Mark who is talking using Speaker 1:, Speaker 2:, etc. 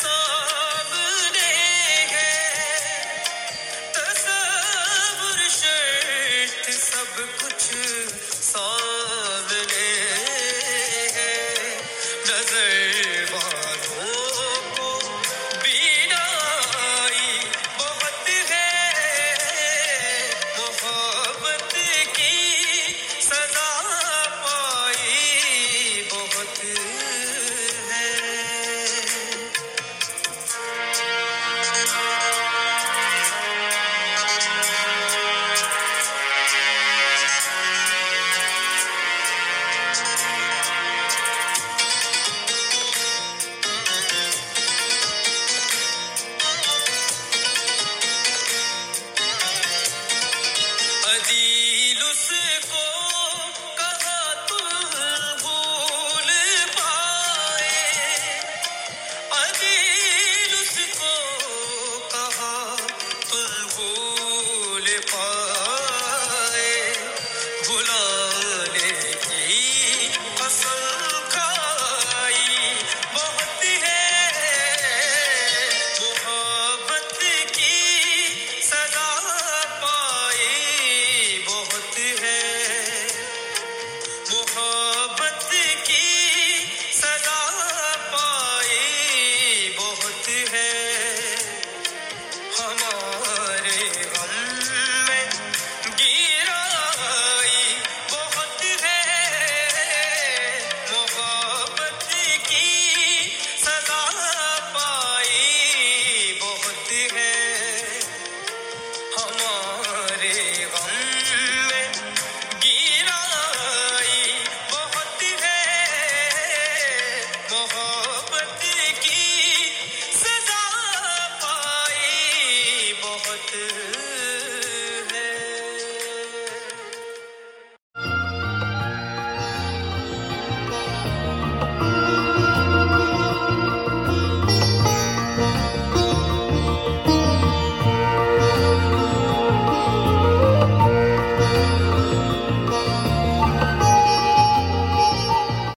Speaker 1: سو بلانے